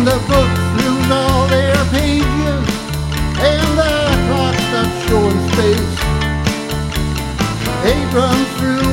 And the book lose all their pages. And the clock stops showing space. It runs through